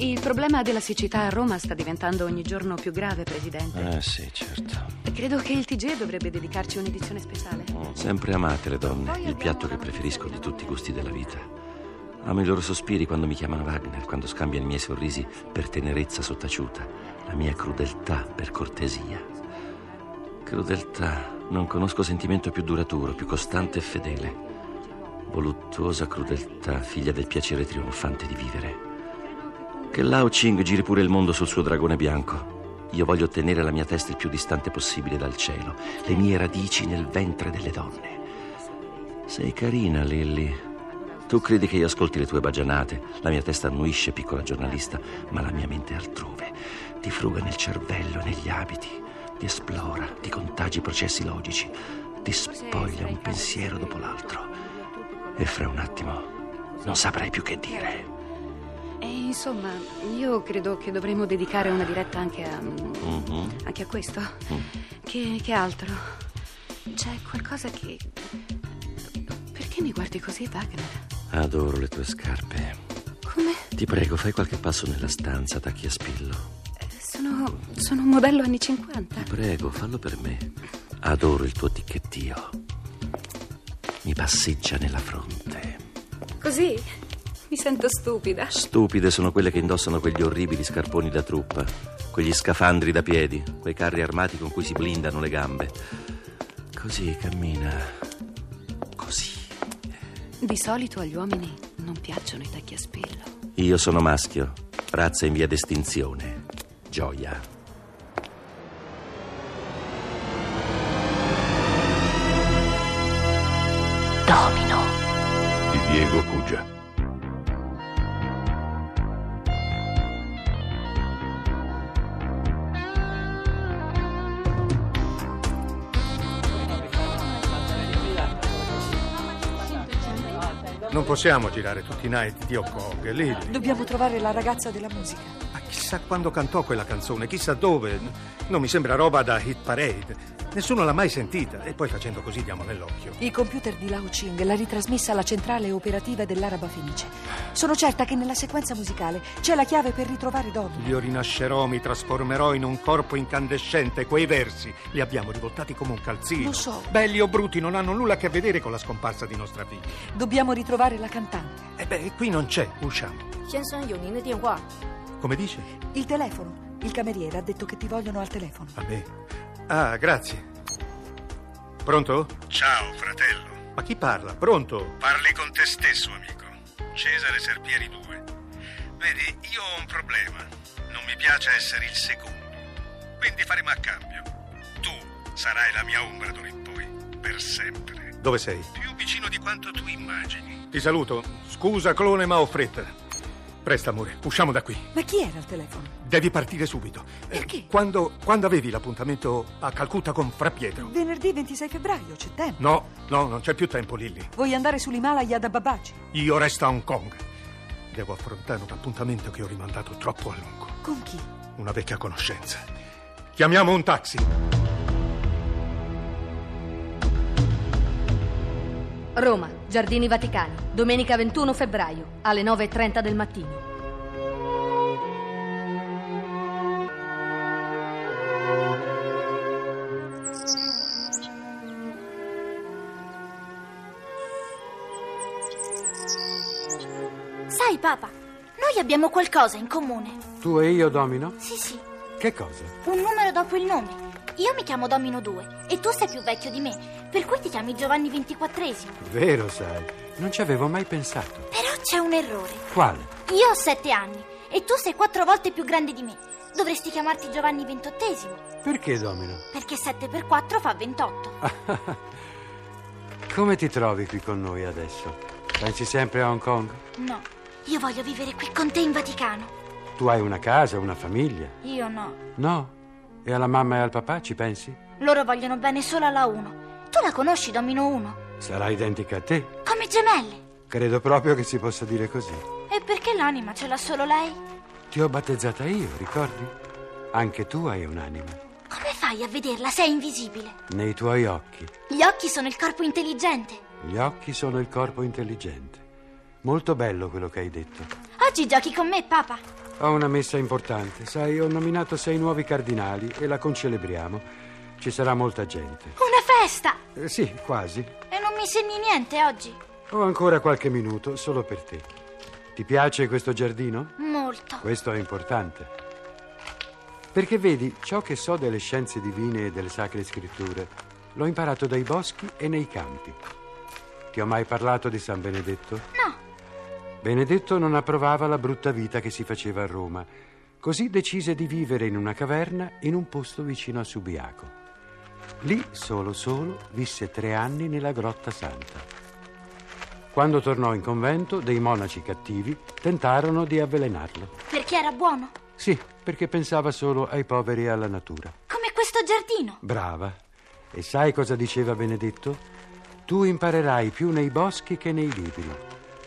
Il problema della siccità a Roma sta diventando ogni giorno più grave, Presidente. Eh sì, certo. Credo che il TG dovrebbe dedicarci un'edizione speciale. Sempre amate le donne, il piatto che preferisco di tutti i gusti della vita. Amo i loro sospiri quando mi chiamano Wagner, quando scambiano i miei sorrisi per tenerezza sottaciuta, la mia crudeltà per cortesia. Crudeltà, non conosco sentimento più duraturo, più costante e fedele. Voluttuosa crudeltà, figlia del piacere trionfante di vivere. Che Lao Ching giri pure il mondo sul suo dragone bianco. Io voglio ottenere la mia testa il più distante possibile dal cielo, le mie radici nel ventre delle donne. Sei carina, Lilly. Tu credi che io ascolti le tue bagianate, la mia testa annuisce, piccola giornalista, ma la mia mente è altrove. Ti fruga nel cervello, negli abiti, ti esplora, ti contagi i processi logici, ti spoglia un pensiero dopo l'altro. E fra un attimo non saprai più che dire. E insomma, io credo che dovremmo dedicare una diretta anche a. Mhm. anche a questo. Mm. Che, che altro? C'è qualcosa che. Perché mi guardi così, Wagner? Adoro le tue scarpe. Come? Ti prego, fai qualche passo nella stanza, tacchi a spillo. Eh, Sono. sono un modello anni 50. Ti prego, fallo per me. Adoro il tuo ticchettio. Mi passeggia nella fronte. Così? Mi sento stupida. Stupide sono quelle che indossano quegli orribili scarponi da truppa, quegli scafandri da piedi, quei carri armati con cui si blindano le gambe. Così cammina. Così. Di solito agli uomini non piacciono i tacchi a spillo. Io sono maschio, razza in via d'estinzione. Gioia. Domino. di Diego Cugia. Non possiamo girare tutti i night di Hong Kong, Lily. Dobbiamo trovare la ragazza della musica. Ma chissà quando cantò quella canzone, chissà dove. Non mi sembra roba da hit parade. Nessuno l'ha mai sentita e poi facendo così diamo nell'occhio. I computer di Lao Ching l'ha ritrasmessa alla centrale operativa dell'Araba Fenice. Sono certa che nella sequenza musicale c'è la chiave per ritrovare Dodo. Io rinascerò, mi trasformerò in un corpo incandescente. Quei versi li abbiamo rivoltati come un calzino. Lo so. Belli o brutti non hanno nulla a che vedere con la scomparsa di nostra figlia. Dobbiamo ritrovare la cantante. E beh, qui non c'è, usciamo. Come dice? Il telefono. Il cameriere ha detto che ti vogliono al telefono. Va bene. Ah, grazie. Pronto? Ciao, fratello. Ma chi parla? Pronto? Parli con te stesso, amico. Cesare Serpieri 2. Vedi, io ho un problema. Non mi piace essere il secondo. Quindi faremo a cambio. Tu sarai la mia ombra d'ora in poi, per sempre. Dove sei? Più vicino di quanto tu immagini. Ti saluto. Scusa, clone, ma ho fretta. Presta, amore, usciamo da qui. Ma chi era al telefono? Devi partire subito. Eh, Perché? Quando, quando avevi l'appuntamento a Calcutta con Fra Pietro? Venerdì 26 febbraio, c'è tempo. No, no, non c'è più tempo, Lilly. Vuoi andare sull'Himalaya da Babaci? Io resto a Hong Kong. Devo affrontare un appuntamento che ho rimandato troppo a lungo. Con chi? Una vecchia conoscenza. Chiamiamo un taxi. Roma, Giardini Vaticani, domenica 21 febbraio, alle 9.30 del mattino. Sai, papà, noi abbiamo qualcosa in comune. Tu e io, Domino? Sì, sì, Che cosa? un numero dopo il nome. Io mi chiamo Domino 2 e tu sei più vecchio di me, per cui ti chiami Giovanni XXIII. Vero, sai. Non ci avevo mai pensato. Però c'è un errore. Quale? Io ho sette anni e tu sei quattro volte più grande di me. Dovresti chiamarti Giovanni XXVIII, Perché, Domino? perché 7 per 4 fa 28. Come ti trovi qui con noi adesso? Pensi sempre a Hong Kong? No, io voglio vivere qui con te in Vaticano. Tu hai una casa, una famiglia? Io no. No? E alla mamma e al papà ci pensi? Loro vogliono bene solo alla 1. Tu la conosci, Domino 1? Sarà identica a te? Come gemelle. Credo proprio che si possa dire così. E perché l'anima ce l'ha solo lei? Ti ho battezzata io, ricordi? Anche tu hai un'anima. Come fai a vederla? Sei invisibile. Nei tuoi occhi. Gli occhi sono il corpo intelligente. Gli occhi sono il corpo intelligente. Molto bello quello che hai detto. Oggi giochi con me, papà. Ho una messa importante. Sai, ho nominato sei nuovi cardinali e la concelebriamo. Ci sarà molta gente. Festa! Eh, sì, quasi. E non mi segni niente oggi? Ho ancora qualche minuto solo per te. Ti piace questo giardino? Molto. Questo è importante. Perché vedi, ciò che so delle scienze divine e delle sacre scritture l'ho imparato dai boschi e nei campi. Ti ho mai parlato di San Benedetto? No. Benedetto non approvava la brutta vita che si faceva a Roma, così decise di vivere in una caverna in un posto vicino a Subiaco. Lì, solo solo, visse tre anni nella Grotta Santa. Quando tornò in convento, dei monaci cattivi tentarono di avvelenarlo. Perché era buono? Sì, perché pensava solo ai poveri e alla natura. Come questo giardino. Brava. E sai cosa diceva Benedetto? Tu imparerai più nei boschi che nei libri.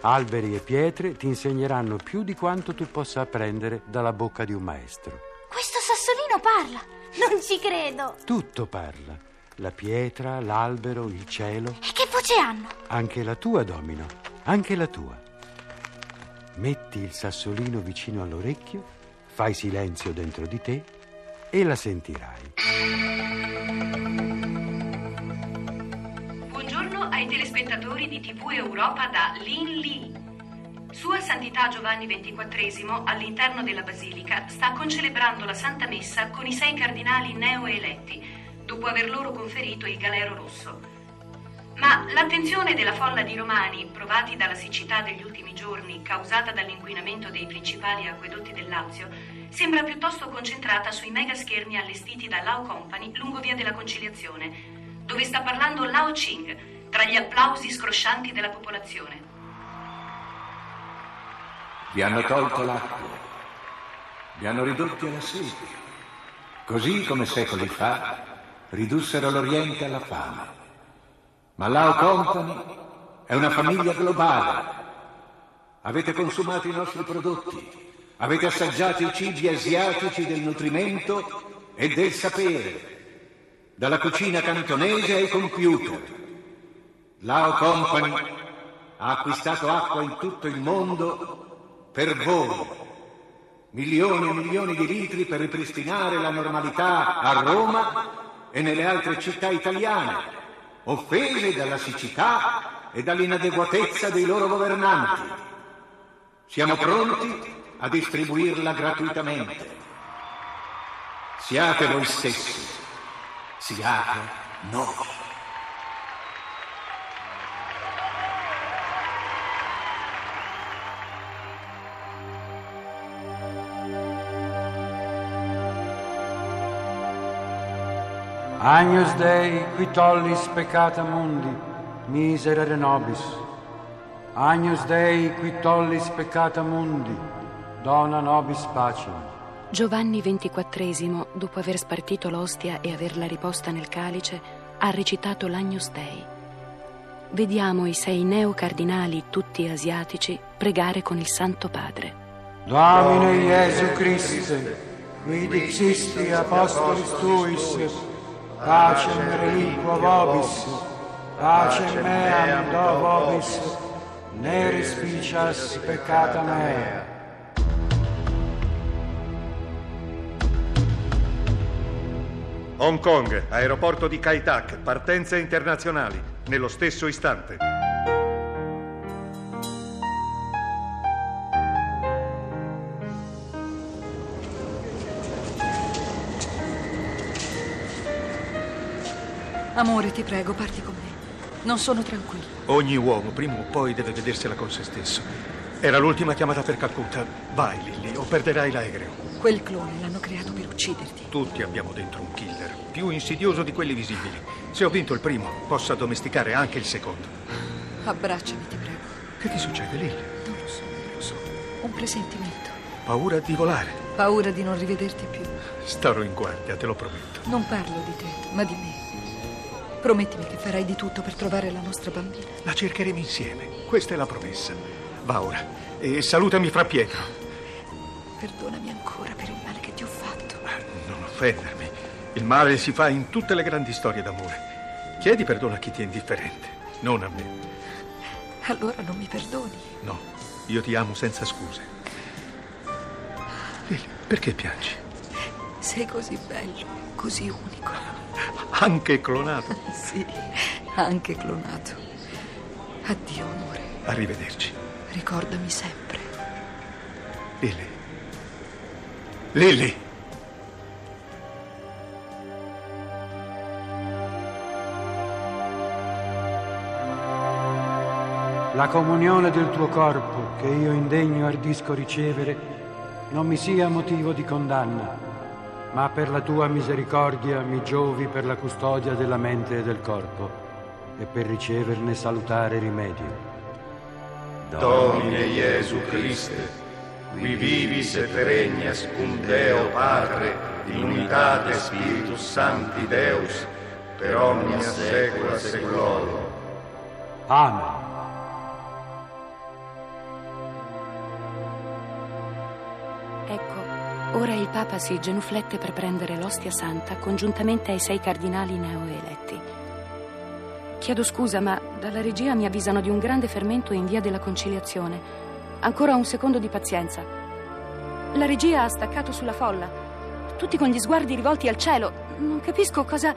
Alberi e pietre ti insegneranno più di quanto tu possa apprendere dalla bocca di un maestro. Sassolino parla. Non ci credo. Tutto parla. La pietra, l'albero, il cielo. E che voce hanno? Anche la tua, Domino. Anche la tua. Metti il sassolino vicino all'orecchio, fai silenzio dentro di te e la sentirai. Buongiorno ai telespettatori di TV Europa da Lin Li. Sua Santità Giovanni XXIV, all'interno della Basilica, sta concelebrando la Santa Messa con i sei cardinali neoeletti, dopo aver loro conferito il galero rosso. Ma l'attenzione della folla di romani, provati dalla siccità degli ultimi giorni causata dall'inquinamento dei principali acquedotti del Lazio, sembra piuttosto concentrata sui mega schermi allestiti da Lao Company lungo via della Conciliazione, dove sta parlando Lao Ching, tra gli applausi scroscianti della popolazione. Vi hanno tolto l'acqua, vi hanno ridotti alla sete, così come secoli fa ridussero l'Oriente alla fame. Ma Lao Company è una famiglia globale. Avete consumato i nostri prodotti, avete assaggiato i cibi asiatici del nutrimento e del sapere, dalla cucina cantonese ai computer. Lao Company ha acquistato acqua in tutto il mondo per voi. Milioni e milioni di litri per ripristinare la normalità a Roma e nelle altre città italiane, offese dalla siccità e dall'inadeguatezza dei loro governanti. Siamo pronti a distribuirla gratuitamente. Siate voi stessi, siate noi. Agnus Dei, qui tollis peccata mundi, miserere nobis. Agnus Dei, qui tollis peccata mundi, dona nobis pacem. Giovanni XXIV, dopo aver spartito l'ostia e averla riposta nel calice, ha recitato l'Agnus Dei. Vediamo i sei neocardinali, tutti asiatici, pregare con il Santo Padre. Domine Gesù Christe, qui dixisti apostolis tuis, pacem reliquo vobis, pacem meam do vobis, ne respicias peccata mea. Hong Kong, aeroporto di Kai Tak, partenze internazionali, nello stesso istante. Amore, ti prego, parti con me. Non sono tranquilla. Ogni uomo prima o poi deve vedersela con se stesso. Era l'ultima chiamata per Calcutta. Vai, Lilly, o perderai l'aereo. Quel clone l'hanno creato per ucciderti. Tutti abbiamo dentro un killer, più insidioso di quelli visibili. Se ho vinto il primo, posso addomesticare anche il secondo. Abbracciami, ti prego. Che ti succede, Lilly? Non lo so, non lo so. Un presentimento. Paura di volare. Paura di non rivederti più. Starò in guardia, te lo prometto. Non parlo di te, ma di me. Promettimi che farai di tutto per trovare la nostra bambina. La cercheremo insieme. Questa è la promessa. Va ora. E salutami fra Pietro. Perdonami ancora per il male che ti ho fatto. Non offendermi. Il male si fa in tutte le grandi storie d'amore. Chiedi perdono a chi ti è indifferente, non a me. Allora non mi perdoni. No, io ti amo senza scuse. Lili, perché piangi? Sei così bello, così unico. Anche clonato. Sì, anche clonato. Addio, amore. Arrivederci. Ricordami sempre. Lili. Lili. La comunione del tuo corpo, che io indegno ardisco ricevere, non mi sia motivo di condanna, ma per la tua misericordia mi giovi per la custodia della mente e del corpo e per riceverne salutare rimedio. Domine Gesù Christe, qui vivis et regnas cum Deo Padre, in unitate Spiritus Sancti Deus, per omnia saecula saeculorum. Amen. Ora il Papa si genuflette per prendere l'ostia santa congiuntamente ai sei cardinali neoeletti. Chiedo scusa, ma dalla regia mi avvisano di un grande fermento in via della conciliazione. Ancora un secondo di pazienza. La regia ha staccato sulla folla. Tutti con gli sguardi rivolti al cielo. Non capisco cosa.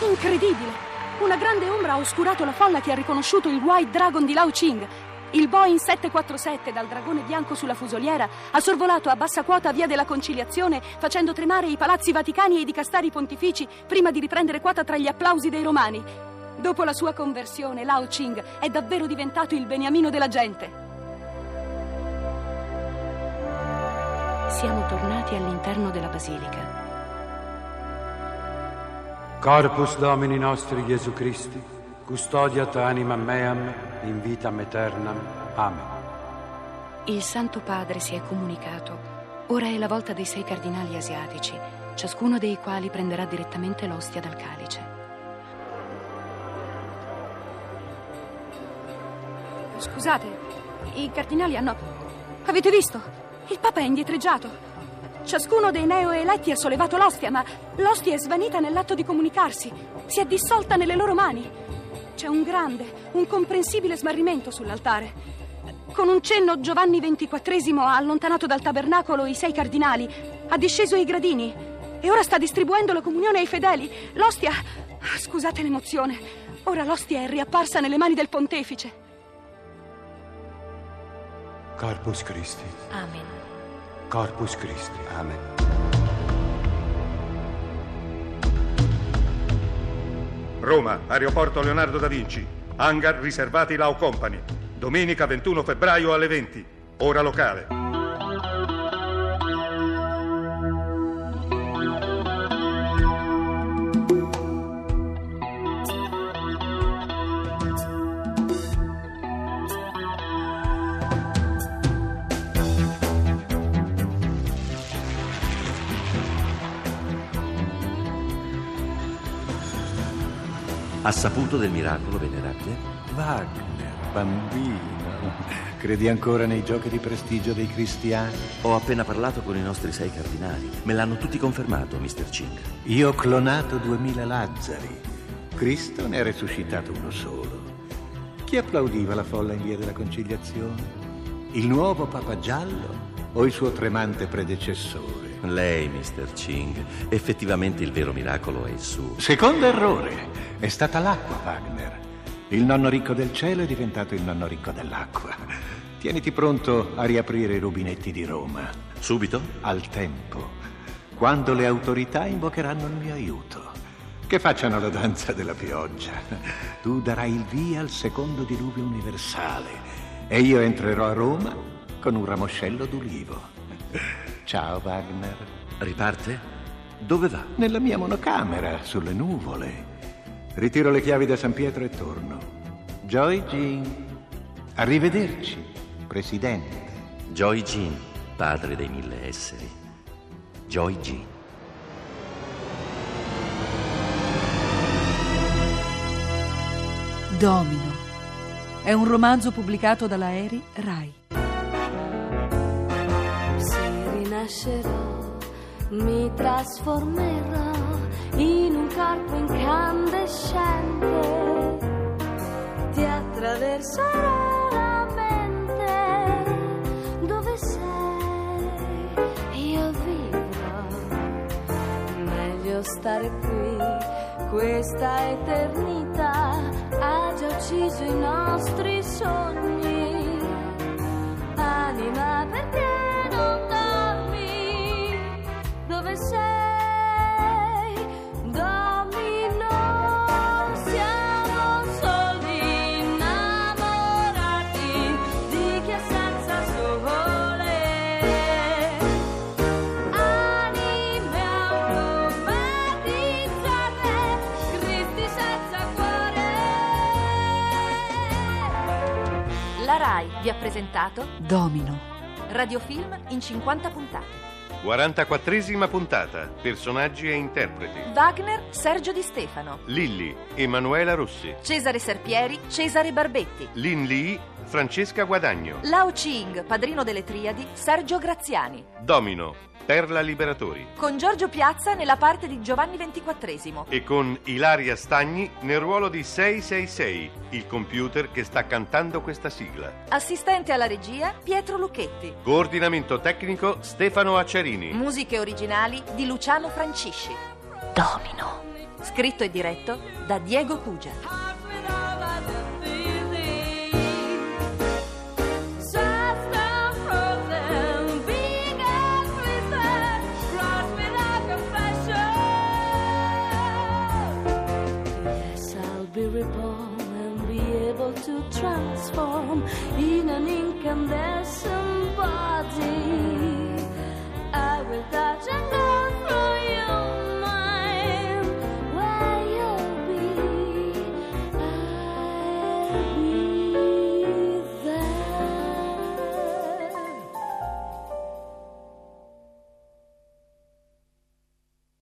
Incredibile! Una grande ombra ha oscurato la folla che ha riconosciuto il White Dragon di Lao Ching. Il Boeing 747 dal dragone bianco sulla fusoliera ha sorvolato a bassa quota via della conciliazione, facendo tremare i palazzi vaticani e i dicastari pontifici prima di riprendere quota tra gli applausi dei romani. Dopo la sua conversione, Lao Ching è davvero diventato il beniamino della gente. Siamo tornati all'interno della basilica. Corpus Domini nostri Gesù Christi, custodiat animam meam in vitam aeternam. Amen. Il Santo Padre si è comunicato. Ora è la volta dei sei cardinali asiatici, ciascuno dei quali prenderà direttamente l'ostia dal calice. Scusate, i cardinali hanno... Avete visto? Il Papa è indietreggiato. Ciascuno dei neoeletti ha sollevato l'ostia, ma l'ostia è svanita nell'atto di comunicarsi. Si è dissolta nelle loro mani. C'è un grande, un comprensibile smarrimento sull'altare. Con un cenno Giovanni XXIV ha allontanato dal tabernacolo i sei cardinali, ha disceso i gradini e ora sta distribuendo la comunione ai fedeli. L'ostia... Scusate l'emozione. Ora l'ostia è riapparsa nelle mani del pontefice. Corpus Christi. Amen. Corpus Christi. Amen. Roma, aeroporto Leonardo da Vinci. Hangar riservati Lao Company. Domenica 21 febbraio alle 20. Ora locale. Ha saputo del miracolo, venerabile? Wagner, bambino. Credi ancora nei giochi di prestigio dei cristiani? Ho appena parlato con i nostri sei cardinali. Me l'hanno tutti confermato, Mr. Ching. Io ho clonato duemila Lazzari. Cristo ne ha resuscitato uno solo. Chi applaudiva la folla in via della conciliazione? Il nuovo Papa Giallo o il suo tremante predecessore? Lei, Mr. Ching, effettivamente il vero miracolo è il suo. Secondo errore, è stata l'acqua, Wagner. Il nonno ricco del cielo è diventato il nonno ricco dell'acqua. Tieniti pronto a riaprire i rubinetti di Roma. Subito? Al tempo, quando le autorità invocheranno il mio aiuto. Che facciano la danza della pioggia. Tu darai il via al secondo diluvio universale e io entrerò a Roma con un ramoscello d'ulivo. Ciao Wagner. Riparte? Dove va? Nella mia monocamera, sulle nuvole. Ritiro le chiavi da San Pietro e torno. Joy Jean. Arrivederci, Presidente. Joy Jean, padre dei mille esseri. Joy Jean. Domino. È un romanzo pubblicato dalla Eri Rai. Se rinascerò, mi trasformerò in un corpo incandescente. Ti penserò la mente dove sei? Io vivrò. Meglio stare qui questa eternità ha già ucciso i nostri sogni vi ha presentato Domino. Radiofilm in 50 puntate. 44esima puntata. Personaggi e interpreti. Wagner, Sergio Di Stefano. Lilli, Emanuela Rossi. Cesare Serpieri, Cesare Barbetti. Lin Lee, Francesca Guadagno. Lao Ching, padrino delle Triadi, Sergio Graziani. Domino, Perla Liberatori. Con Giorgio Piazza nella parte di Giovanni XXIII. E con Ilaria Stagni nel ruolo di 666, il computer che sta cantando questa sigla. Assistente alla regia, Pietro Lucchetti. Coordinamento tecnico Stefano Acciarini. Musiche originali di Luciano Francisci. Domino. Scritto e diretto da Diego Cugia.